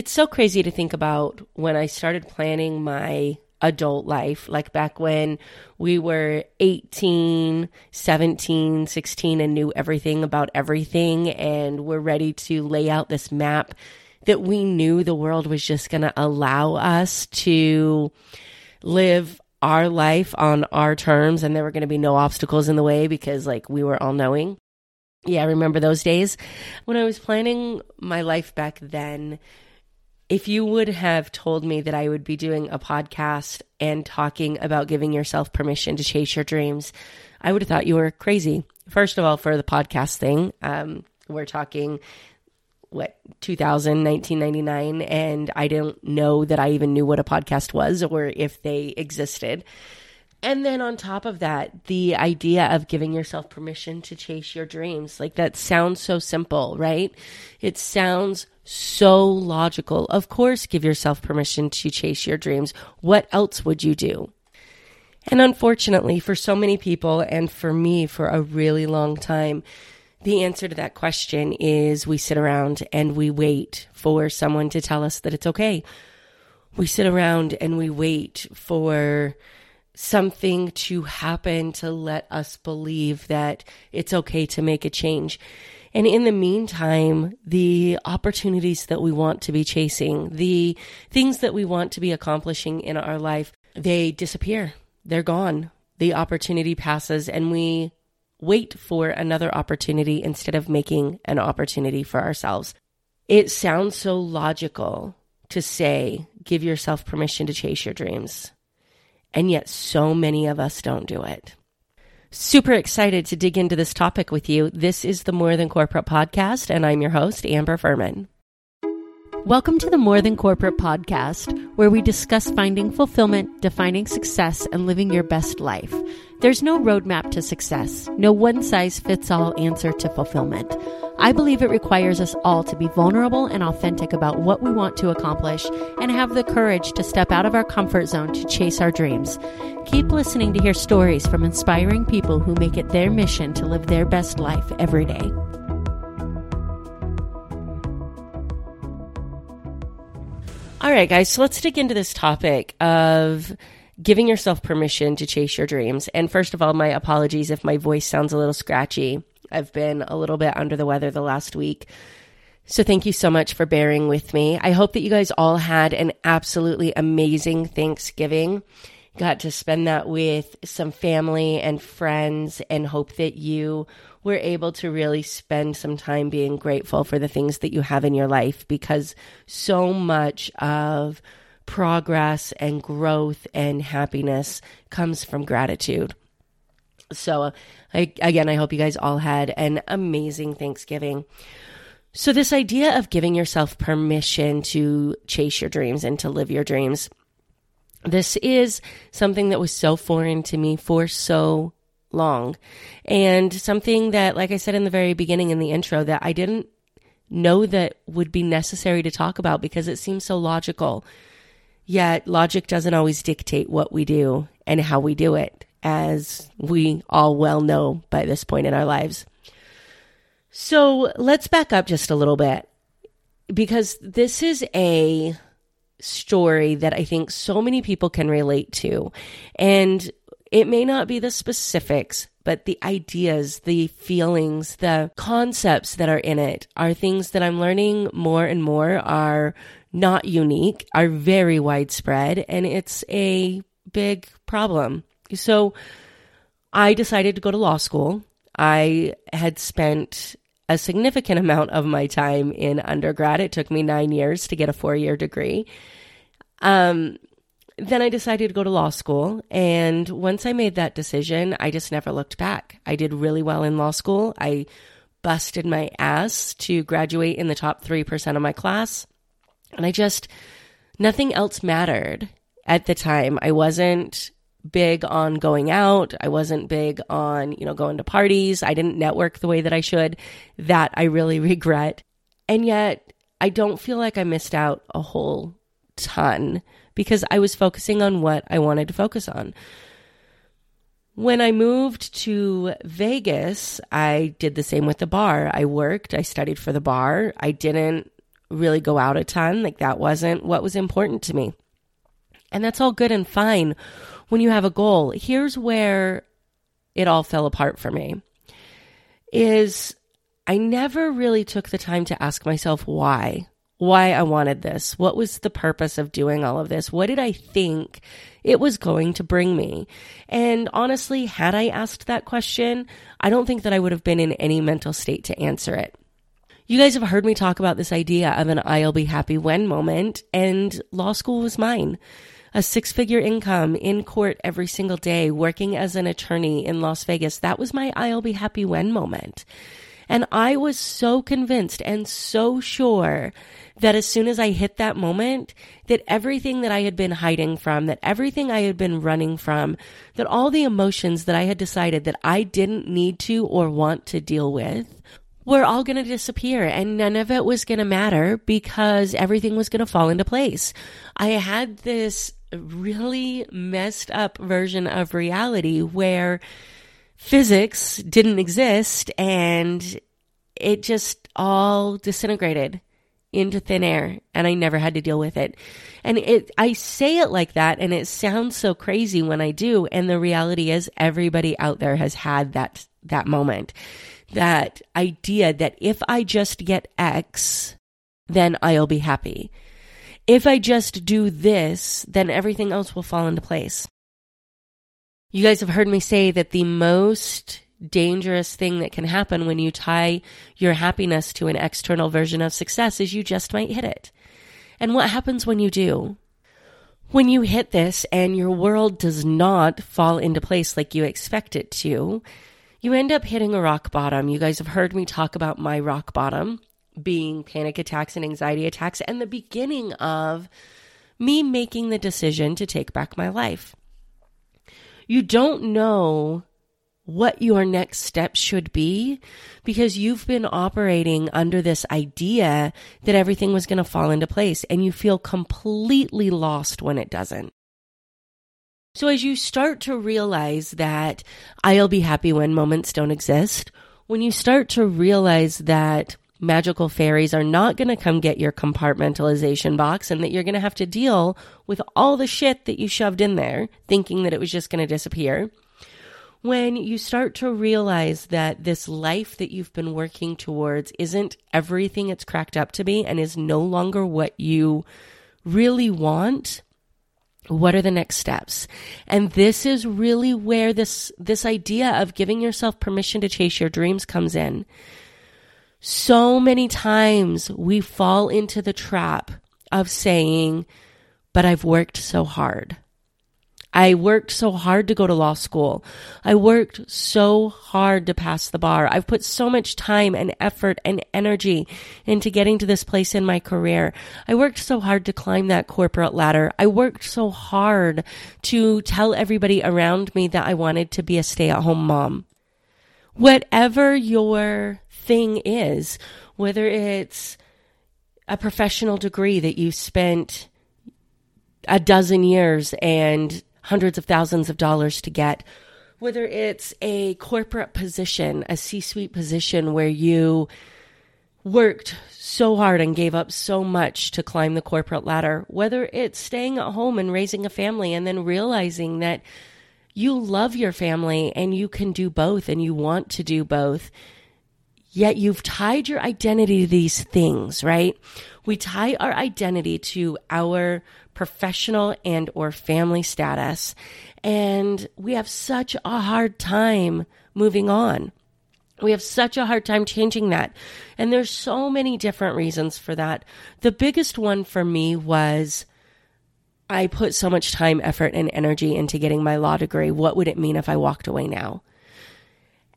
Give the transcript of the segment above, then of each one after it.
It's so crazy to think about when I started planning my adult life, like back when we were 18, 17, 16, and knew everything about everything, and we're ready to lay out this map that we knew the world was just going to allow us to live our life on our terms and there were going to be no obstacles in the way because like we were all knowing. Yeah, I remember those days when I was planning my life back then. If you would have told me that I would be doing a podcast and talking about giving yourself permission to chase your dreams, I would have thought you were crazy. First of all, for the podcast thing, um, we're talking what 2000 1999 and i didn't know that i even knew what a podcast was or if they existed and then on top of that the idea of giving yourself permission to chase your dreams. Like that sounds so simple right? It sounds so logical. Of course give yourself permission to chase your dreams. What else would you do? And unfortunately for so many people and for me for a really long time the answer to that question is we sit around and we wait for someone to tell us that it's okay. We sit around and we wait for something to happen to let us believe that it's okay to make a change. And in the meantime, the opportunities that we want to be chasing, the things that we want to be accomplishing in our life, they disappear. They're gone. The opportunity passes and we wait for another opportunity instead of making an opportunity for ourselves. It sounds so logical to say, give yourself permission to chase your dreams. And yet, so many of us don't do it. Super excited to dig into this topic with you. This is the More Than Corporate podcast, and I'm your host, Amber Furman. Welcome to the More Than Corporate podcast, where we discuss finding fulfillment, defining success, and living your best life. There's no roadmap to success, no one size fits all answer to fulfillment. I believe it requires us all to be vulnerable and authentic about what we want to accomplish and have the courage to step out of our comfort zone to chase our dreams. Keep listening to hear stories from inspiring people who make it their mission to live their best life every day. All right, guys, so let's dig into this topic of giving yourself permission to chase your dreams. And first of all, my apologies if my voice sounds a little scratchy. I've been a little bit under the weather the last week. So thank you so much for bearing with me. I hope that you guys all had an absolutely amazing Thanksgiving. Got to spend that with some family and friends and hope that you we're able to really spend some time being grateful for the things that you have in your life because so much of progress and growth and happiness comes from gratitude. So, uh, I, again, I hope you guys all had an amazing Thanksgiving. So, this idea of giving yourself permission to chase your dreams and to live your dreams, this is something that was so foreign to me for so long. And something that, like I said in the very beginning in the intro, that I didn't know that would be necessary to talk about because it seems so logical. Yet logic doesn't always dictate what we do and how we do it, as we all well know by this point in our lives. So let's back up just a little bit because this is a story that I think so many people can relate to. And it may not be the specifics, but the ideas, the feelings, the concepts that are in it are things that I'm learning more and more are not unique, are very widespread, and it's a big problem. So I decided to go to law school. I had spent a significant amount of my time in undergrad. It took me nine years to get a four year degree. Um, then I decided to go to law school. And once I made that decision, I just never looked back. I did really well in law school. I busted my ass to graduate in the top 3% of my class. And I just, nothing else mattered at the time. I wasn't big on going out. I wasn't big on, you know, going to parties. I didn't network the way that I should. That I really regret. And yet, I don't feel like I missed out a whole ton because I was focusing on what I wanted to focus on. When I moved to Vegas, I did the same with the bar. I worked, I studied for the bar. I didn't really go out a ton. Like that wasn't what was important to me. And that's all good and fine when you have a goal. Here's where it all fell apart for me is I never really took the time to ask myself why, why I wanted this. What was the purpose of doing all of this? What did I think it was going to bring me? And honestly, had I asked that question, I don't think that I would have been in any mental state to answer it. You guys have heard me talk about this idea of an I'll be happy when moment, and law school was mine a six figure income in court every single day, working as an attorney in Las Vegas. That was my I'll be happy when moment. And I was so convinced and so sure that as soon as I hit that moment, that everything that I had been hiding from, that everything I had been running from, that all the emotions that I had decided that I didn't need to or want to deal with were all going to disappear and none of it was going to matter because everything was going to fall into place. I had this really messed up version of reality where physics didn't exist and it just all disintegrated into thin air and I never had to deal with it. And it I say it like that and it sounds so crazy when I do and the reality is everybody out there has had that that moment. That idea that if I just get X then I'll be happy if I just do this, then everything else will fall into place. You guys have heard me say that the most dangerous thing that can happen when you tie your happiness to an external version of success is you just might hit it. And what happens when you do? When you hit this and your world does not fall into place like you expect it to, you end up hitting a rock bottom. You guys have heard me talk about my rock bottom being panic attacks and anxiety attacks and the beginning of me making the decision to take back my life. You don't know what your next step should be because you've been operating under this idea that everything was going to fall into place and you feel completely lost when it doesn't. So as you start to realize that I'll be happy when moments don't exist, when you start to realize that magical fairies are not going to come get your compartmentalization box and that you're going to have to deal with all the shit that you shoved in there thinking that it was just going to disappear. When you start to realize that this life that you've been working towards isn't everything it's cracked up to be and is no longer what you really want, what are the next steps and this is really where this this idea of giving yourself permission to chase your dreams comes in so many times we fall into the trap of saying, but I've worked so hard. I worked so hard to go to law school. I worked so hard to pass the bar. I've put so much time and effort and energy into getting to this place in my career. I worked so hard to climb that corporate ladder. I worked so hard to tell everybody around me that I wanted to be a stay at home mom. Whatever your thing is, whether it's a professional degree that you spent a dozen years and hundreds of thousands of dollars to get, whether it's a corporate position, a C suite position where you worked so hard and gave up so much to climb the corporate ladder, whether it's staying at home and raising a family and then realizing that you love your family and you can do both and you want to do both Yet you've tied your identity to these things, right? We tie our identity to our professional and or family status. And we have such a hard time moving on. We have such a hard time changing that. And there's so many different reasons for that. The biggest one for me was I put so much time, effort, and energy into getting my law degree. What would it mean if I walked away now?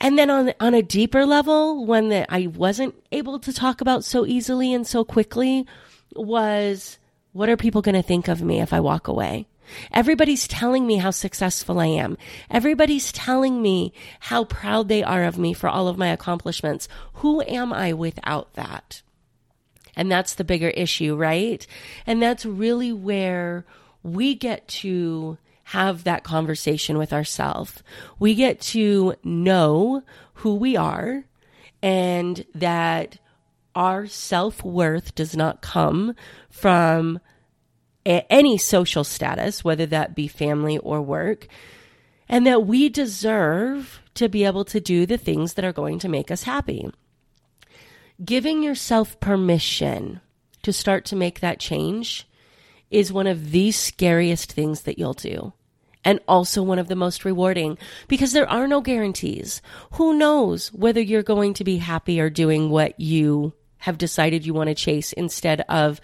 And then on on a deeper level, one that I wasn't able to talk about so easily and so quickly was what are people going to think of me if I walk away? Everybody's telling me how successful I am. Everybody's telling me how proud they are of me for all of my accomplishments. Who am I without that? And that's the bigger issue, right? And that's really where we get to have that conversation with ourselves. We get to know who we are and that our self worth does not come from a- any social status, whether that be family or work, and that we deserve to be able to do the things that are going to make us happy. Giving yourself permission to start to make that change is one of the scariest things that you'll do. And also one of the most rewarding because there are no guarantees. Who knows whether you're going to be happy or doing what you have decided you want to chase instead of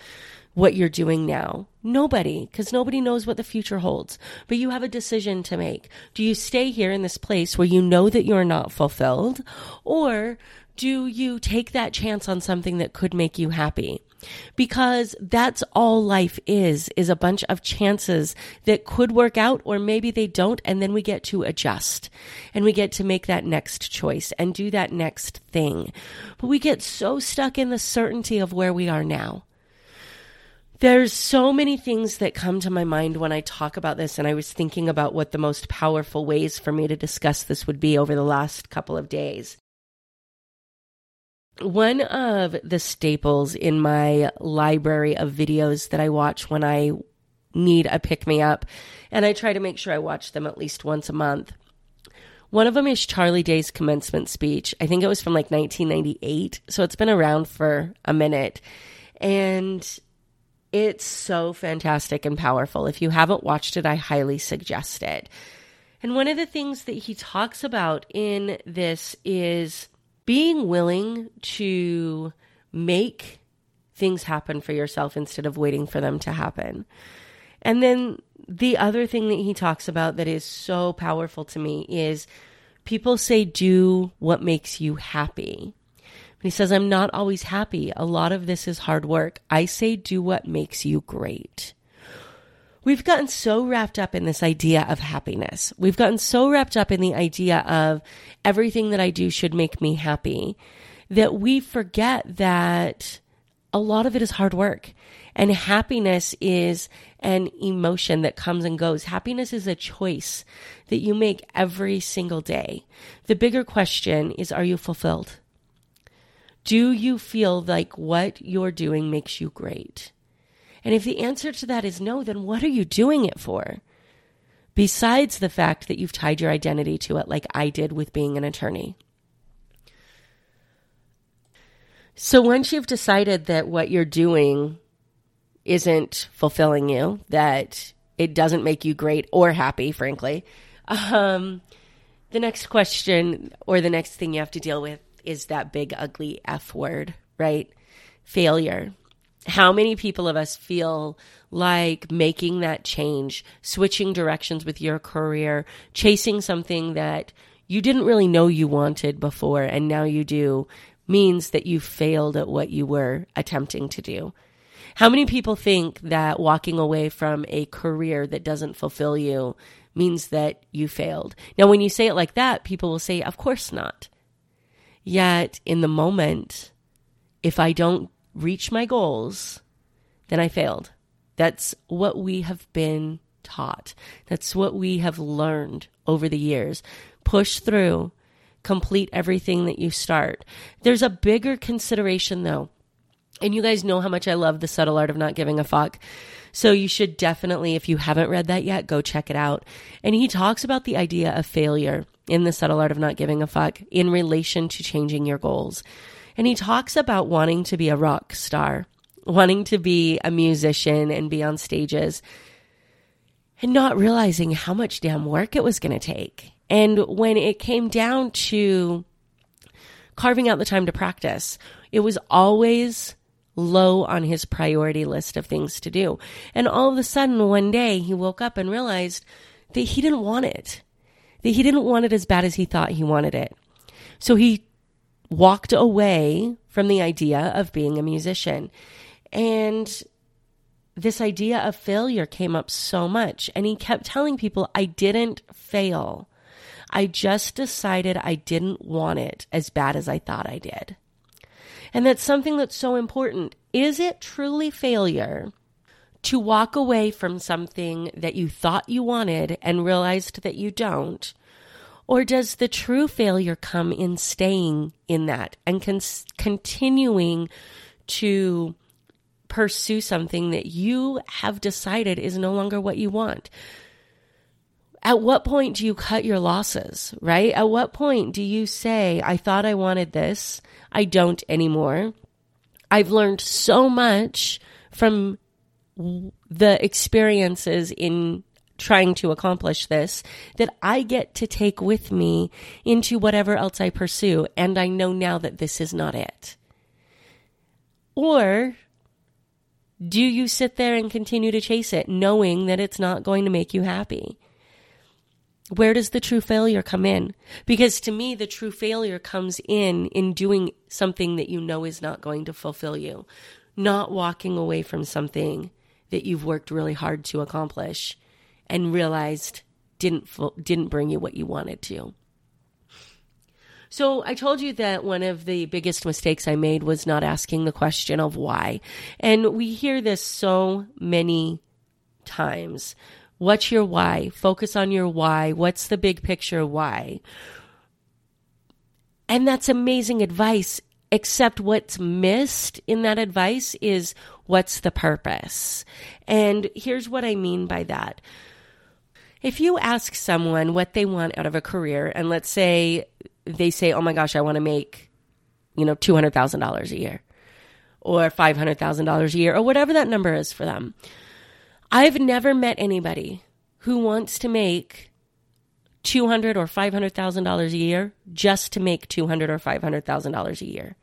what you're doing now? Nobody, because nobody knows what the future holds. But you have a decision to make. Do you stay here in this place where you know that you're not fulfilled? Or do you take that chance on something that could make you happy? Because that's all life is is a bunch of chances that could work out or maybe they don't and then we get to adjust and we get to make that next choice and do that next thing. But we get so stuck in the certainty of where we are now. There's so many things that come to my mind when I talk about this, and I was thinking about what the most powerful ways for me to discuss this would be over the last couple of days one of the staples in my library of videos that I watch when I need a pick me up, and I try to make sure I watch them at least once a month. One of them is Charlie Day's commencement speech. I think it was from like 1998, so it's been around for a minute. And it's so fantastic and powerful. If you haven't watched it, I highly suggest it. And one of the things that he talks about in this is being willing to make things happen for yourself instead of waiting for them to happen. And then the other thing that he talks about that is so powerful to me is people say, do what makes you happy. He says, I'm not always happy. A lot of this is hard work. I say, do what makes you great. We've gotten so wrapped up in this idea of happiness. We've gotten so wrapped up in the idea of everything that I do should make me happy that we forget that a lot of it is hard work. And happiness is an emotion that comes and goes. Happiness is a choice that you make every single day. The bigger question is are you fulfilled? Do you feel like what you're doing makes you great? And if the answer to that is no, then what are you doing it for? Besides the fact that you've tied your identity to it, like I did with being an attorney. So once you've decided that what you're doing isn't fulfilling you, that it doesn't make you great or happy, frankly, um, the next question or the next thing you have to deal with is that big, ugly F word, right? Failure. How many people of us feel like making that change, switching directions with your career, chasing something that you didn't really know you wanted before and now you do, means that you failed at what you were attempting to do? How many people think that walking away from a career that doesn't fulfill you means that you failed? Now, when you say it like that, people will say, Of course not. Yet, in the moment, if I don't reach my goals, then I failed. That's what we have been taught. That's what we have learned over the years. Push through, complete everything that you start. There's a bigger consideration though. And you guys know how much I love the subtle art of not giving a fuck. So you should definitely, if you haven't read that yet, go check it out. And he talks about the idea of failure in the subtle art of not giving a fuck in relation to changing your goals. And he talks about wanting to be a rock star, wanting to be a musician and be on stages, and not realizing how much damn work it was going to take. And when it came down to carving out the time to practice, it was always low on his priority list of things to do. And all of a sudden, one day, he woke up and realized that he didn't want it, that he didn't want it as bad as he thought he wanted it. So he walked away from the idea of being a musician. And this idea of failure came up so much. And he kept telling people, I didn't fail. I just decided I didn't want it as bad as I thought I did. And that's something that's so important. Is it truly failure to walk away from something that you thought you wanted and realized that you don't? Or does the true failure come in staying in that and con- continuing to pursue something that you have decided is no longer what you want? At what point do you cut your losses, right? At what point do you say, I thought I wanted this, I don't anymore? I've learned so much from the experiences in trying to accomplish this that I get to take with me into whatever else I pursue. And I know now that this is not it. Or do you sit there and continue to chase it knowing that it's not going to make you happy? Where does the true failure come in? Because to me, the true failure comes in in doing something that you know is not going to fulfill you, not walking away from something that you've worked really hard to accomplish and realized didn't didn't bring you what you wanted to. So I told you that one of the biggest mistakes I made was not asking the question of why. And we hear this so many times. What's your why? Focus on your why. What's the big picture why? And that's amazing advice, except what's missed in that advice is what's the purpose? And here's what I mean by that. If you ask someone what they want out of a career, and let's say they say, oh my gosh, I want to make, you know, $200,000 a year or $500,000 a year or whatever that number is for them. I've never met anybody who wants to make 200 or $500,000 a year just to make 200 or $500,000 a year.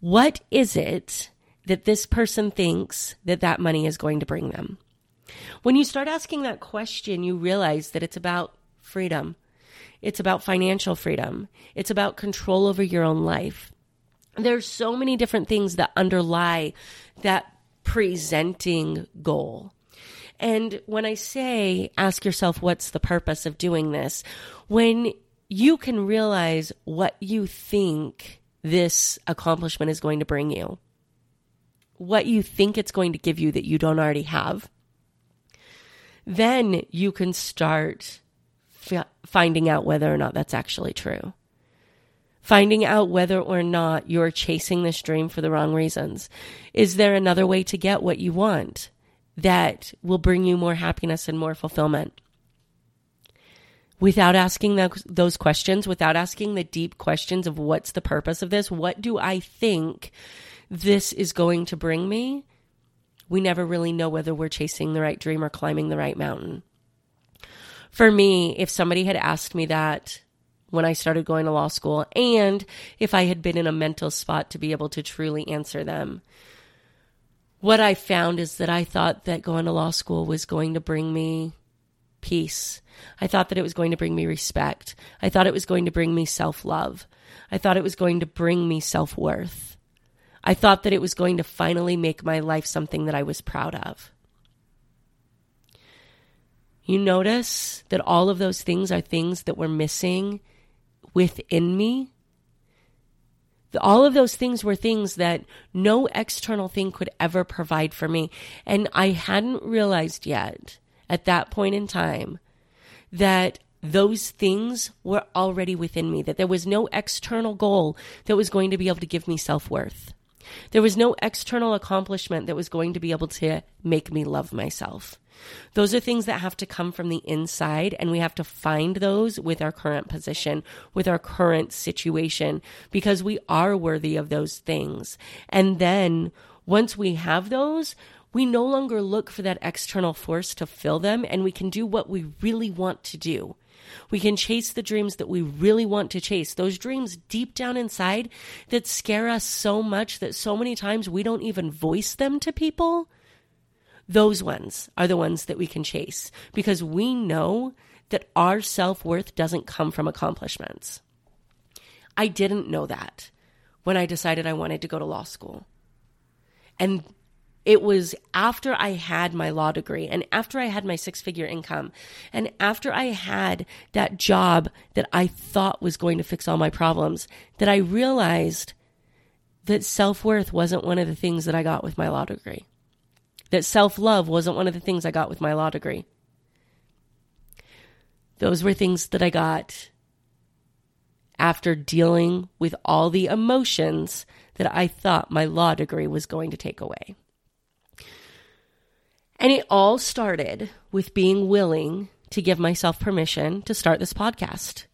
What is it that this person thinks that that money is going to bring them? When you start asking that question, you realize that it's about freedom. It's about financial freedom. It's about control over your own life. There's so many different things that underlie that presenting goal. And when I say ask yourself what's the purpose of doing this, when you can realize what you think this accomplishment is going to bring you, what you think it's going to give you that you don't already have, then you can start f- finding out whether or not that's actually true. Finding out whether or not you're chasing this dream for the wrong reasons. Is there another way to get what you want that will bring you more happiness and more fulfillment? Without asking those questions, without asking the deep questions of what's the purpose of this, what do I think this is going to bring me? We never really know whether we're chasing the right dream or climbing the right mountain. For me, if somebody had asked me that when I started going to law school, and if I had been in a mental spot to be able to truly answer them, what I found is that I thought that going to law school was going to bring me peace. I thought that it was going to bring me respect. I thought it was going to bring me self love. I thought it was going to bring me self worth. I thought that it was going to finally make my life something that I was proud of. You notice that all of those things are things that were missing within me. All of those things were things that no external thing could ever provide for me. And I hadn't realized yet at that point in time that those things were already within me, that there was no external goal that was going to be able to give me self worth. There was no external accomplishment that was going to be able to make me love myself. Those are things that have to come from the inside, and we have to find those with our current position, with our current situation, because we are worthy of those things. And then once we have those, we no longer look for that external force to fill them, and we can do what we really want to do. We can chase the dreams that we really want to chase, those dreams deep down inside that scare us so much that so many times we don't even voice them to people. Those ones are the ones that we can chase because we know that our self worth doesn't come from accomplishments. I didn't know that when I decided I wanted to go to law school. And it was after I had my law degree and after I had my six figure income and after I had that job that I thought was going to fix all my problems that I realized that self worth wasn't one of the things that I got with my law degree. That self love wasn't one of the things I got with my law degree. Those were things that I got after dealing with all the emotions that I thought my law degree was going to take away. And it all started with being willing to give myself permission to start this podcast.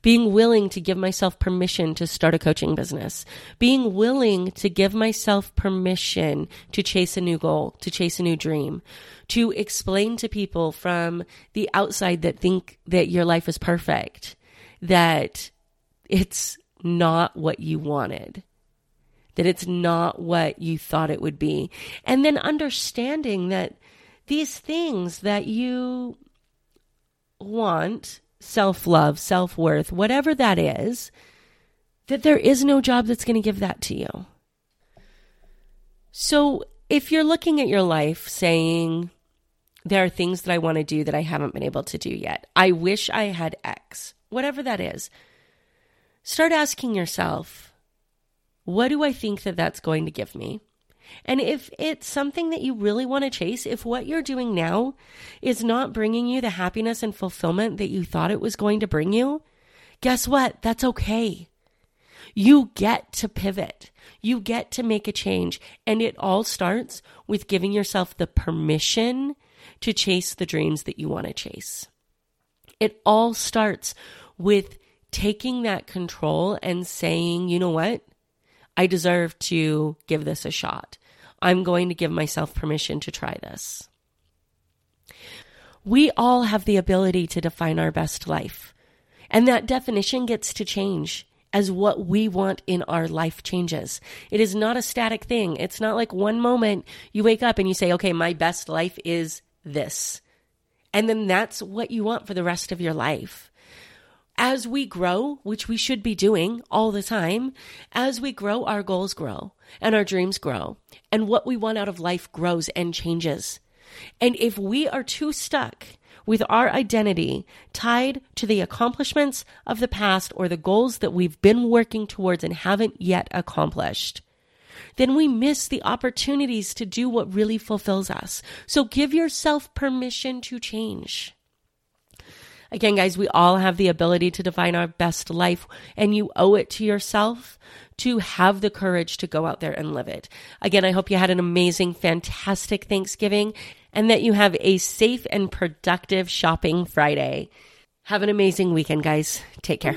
Being willing to give myself permission to start a coaching business, being willing to give myself permission to chase a new goal, to chase a new dream, to explain to people from the outside that think that your life is perfect, that it's not what you wanted. That it's not what you thought it would be. And then understanding that these things that you want self love, self worth, whatever that is, that there is no job that's going to give that to you. So if you're looking at your life saying, there are things that I want to do that I haven't been able to do yet, I wish I had X, whatever that is, start asking yourself, what do I think that that's going to give me? And if it's something that you really want to chase, if what you're doing now is not bringing you the happiness and fulfillment that you thought it was going to bring you, guess what? That's okay. You get to pivot. You get to make a change. And it all starts with giving yourself the permission to chase the dreams that you want to chase. It all starts with taking that control and saying, you know what? I deserve to give this a shot. I'm going to give myself permission to try this. We all have the ability to define our best life, and that definition gets to change as what we want in our life changes. It is not a static thing. It's not like one moment you wake up and you say, okay, my best life is this. And then that's what you want for the rest of your life as we grow, which we should be doing all the time, as we grow, our goals grow and our dreams grow and what we want out of life grows and changes. And if we are too stuck with our identity tied to the accomplishments of the past or the goals that we've been working towards and haven't yet accomplished, then we miss the opportunities to do what really fulfills us. So give yourself permission to change. Again, guys, we all have the ability to define our best life, and you owe it to yourself to have the courage to go out there and live it. Again, I hope you had an amazing, fantastic Thanksgiving and that you have a safe and productive shopping Friday. Have an amazing weekend, guys. Take care.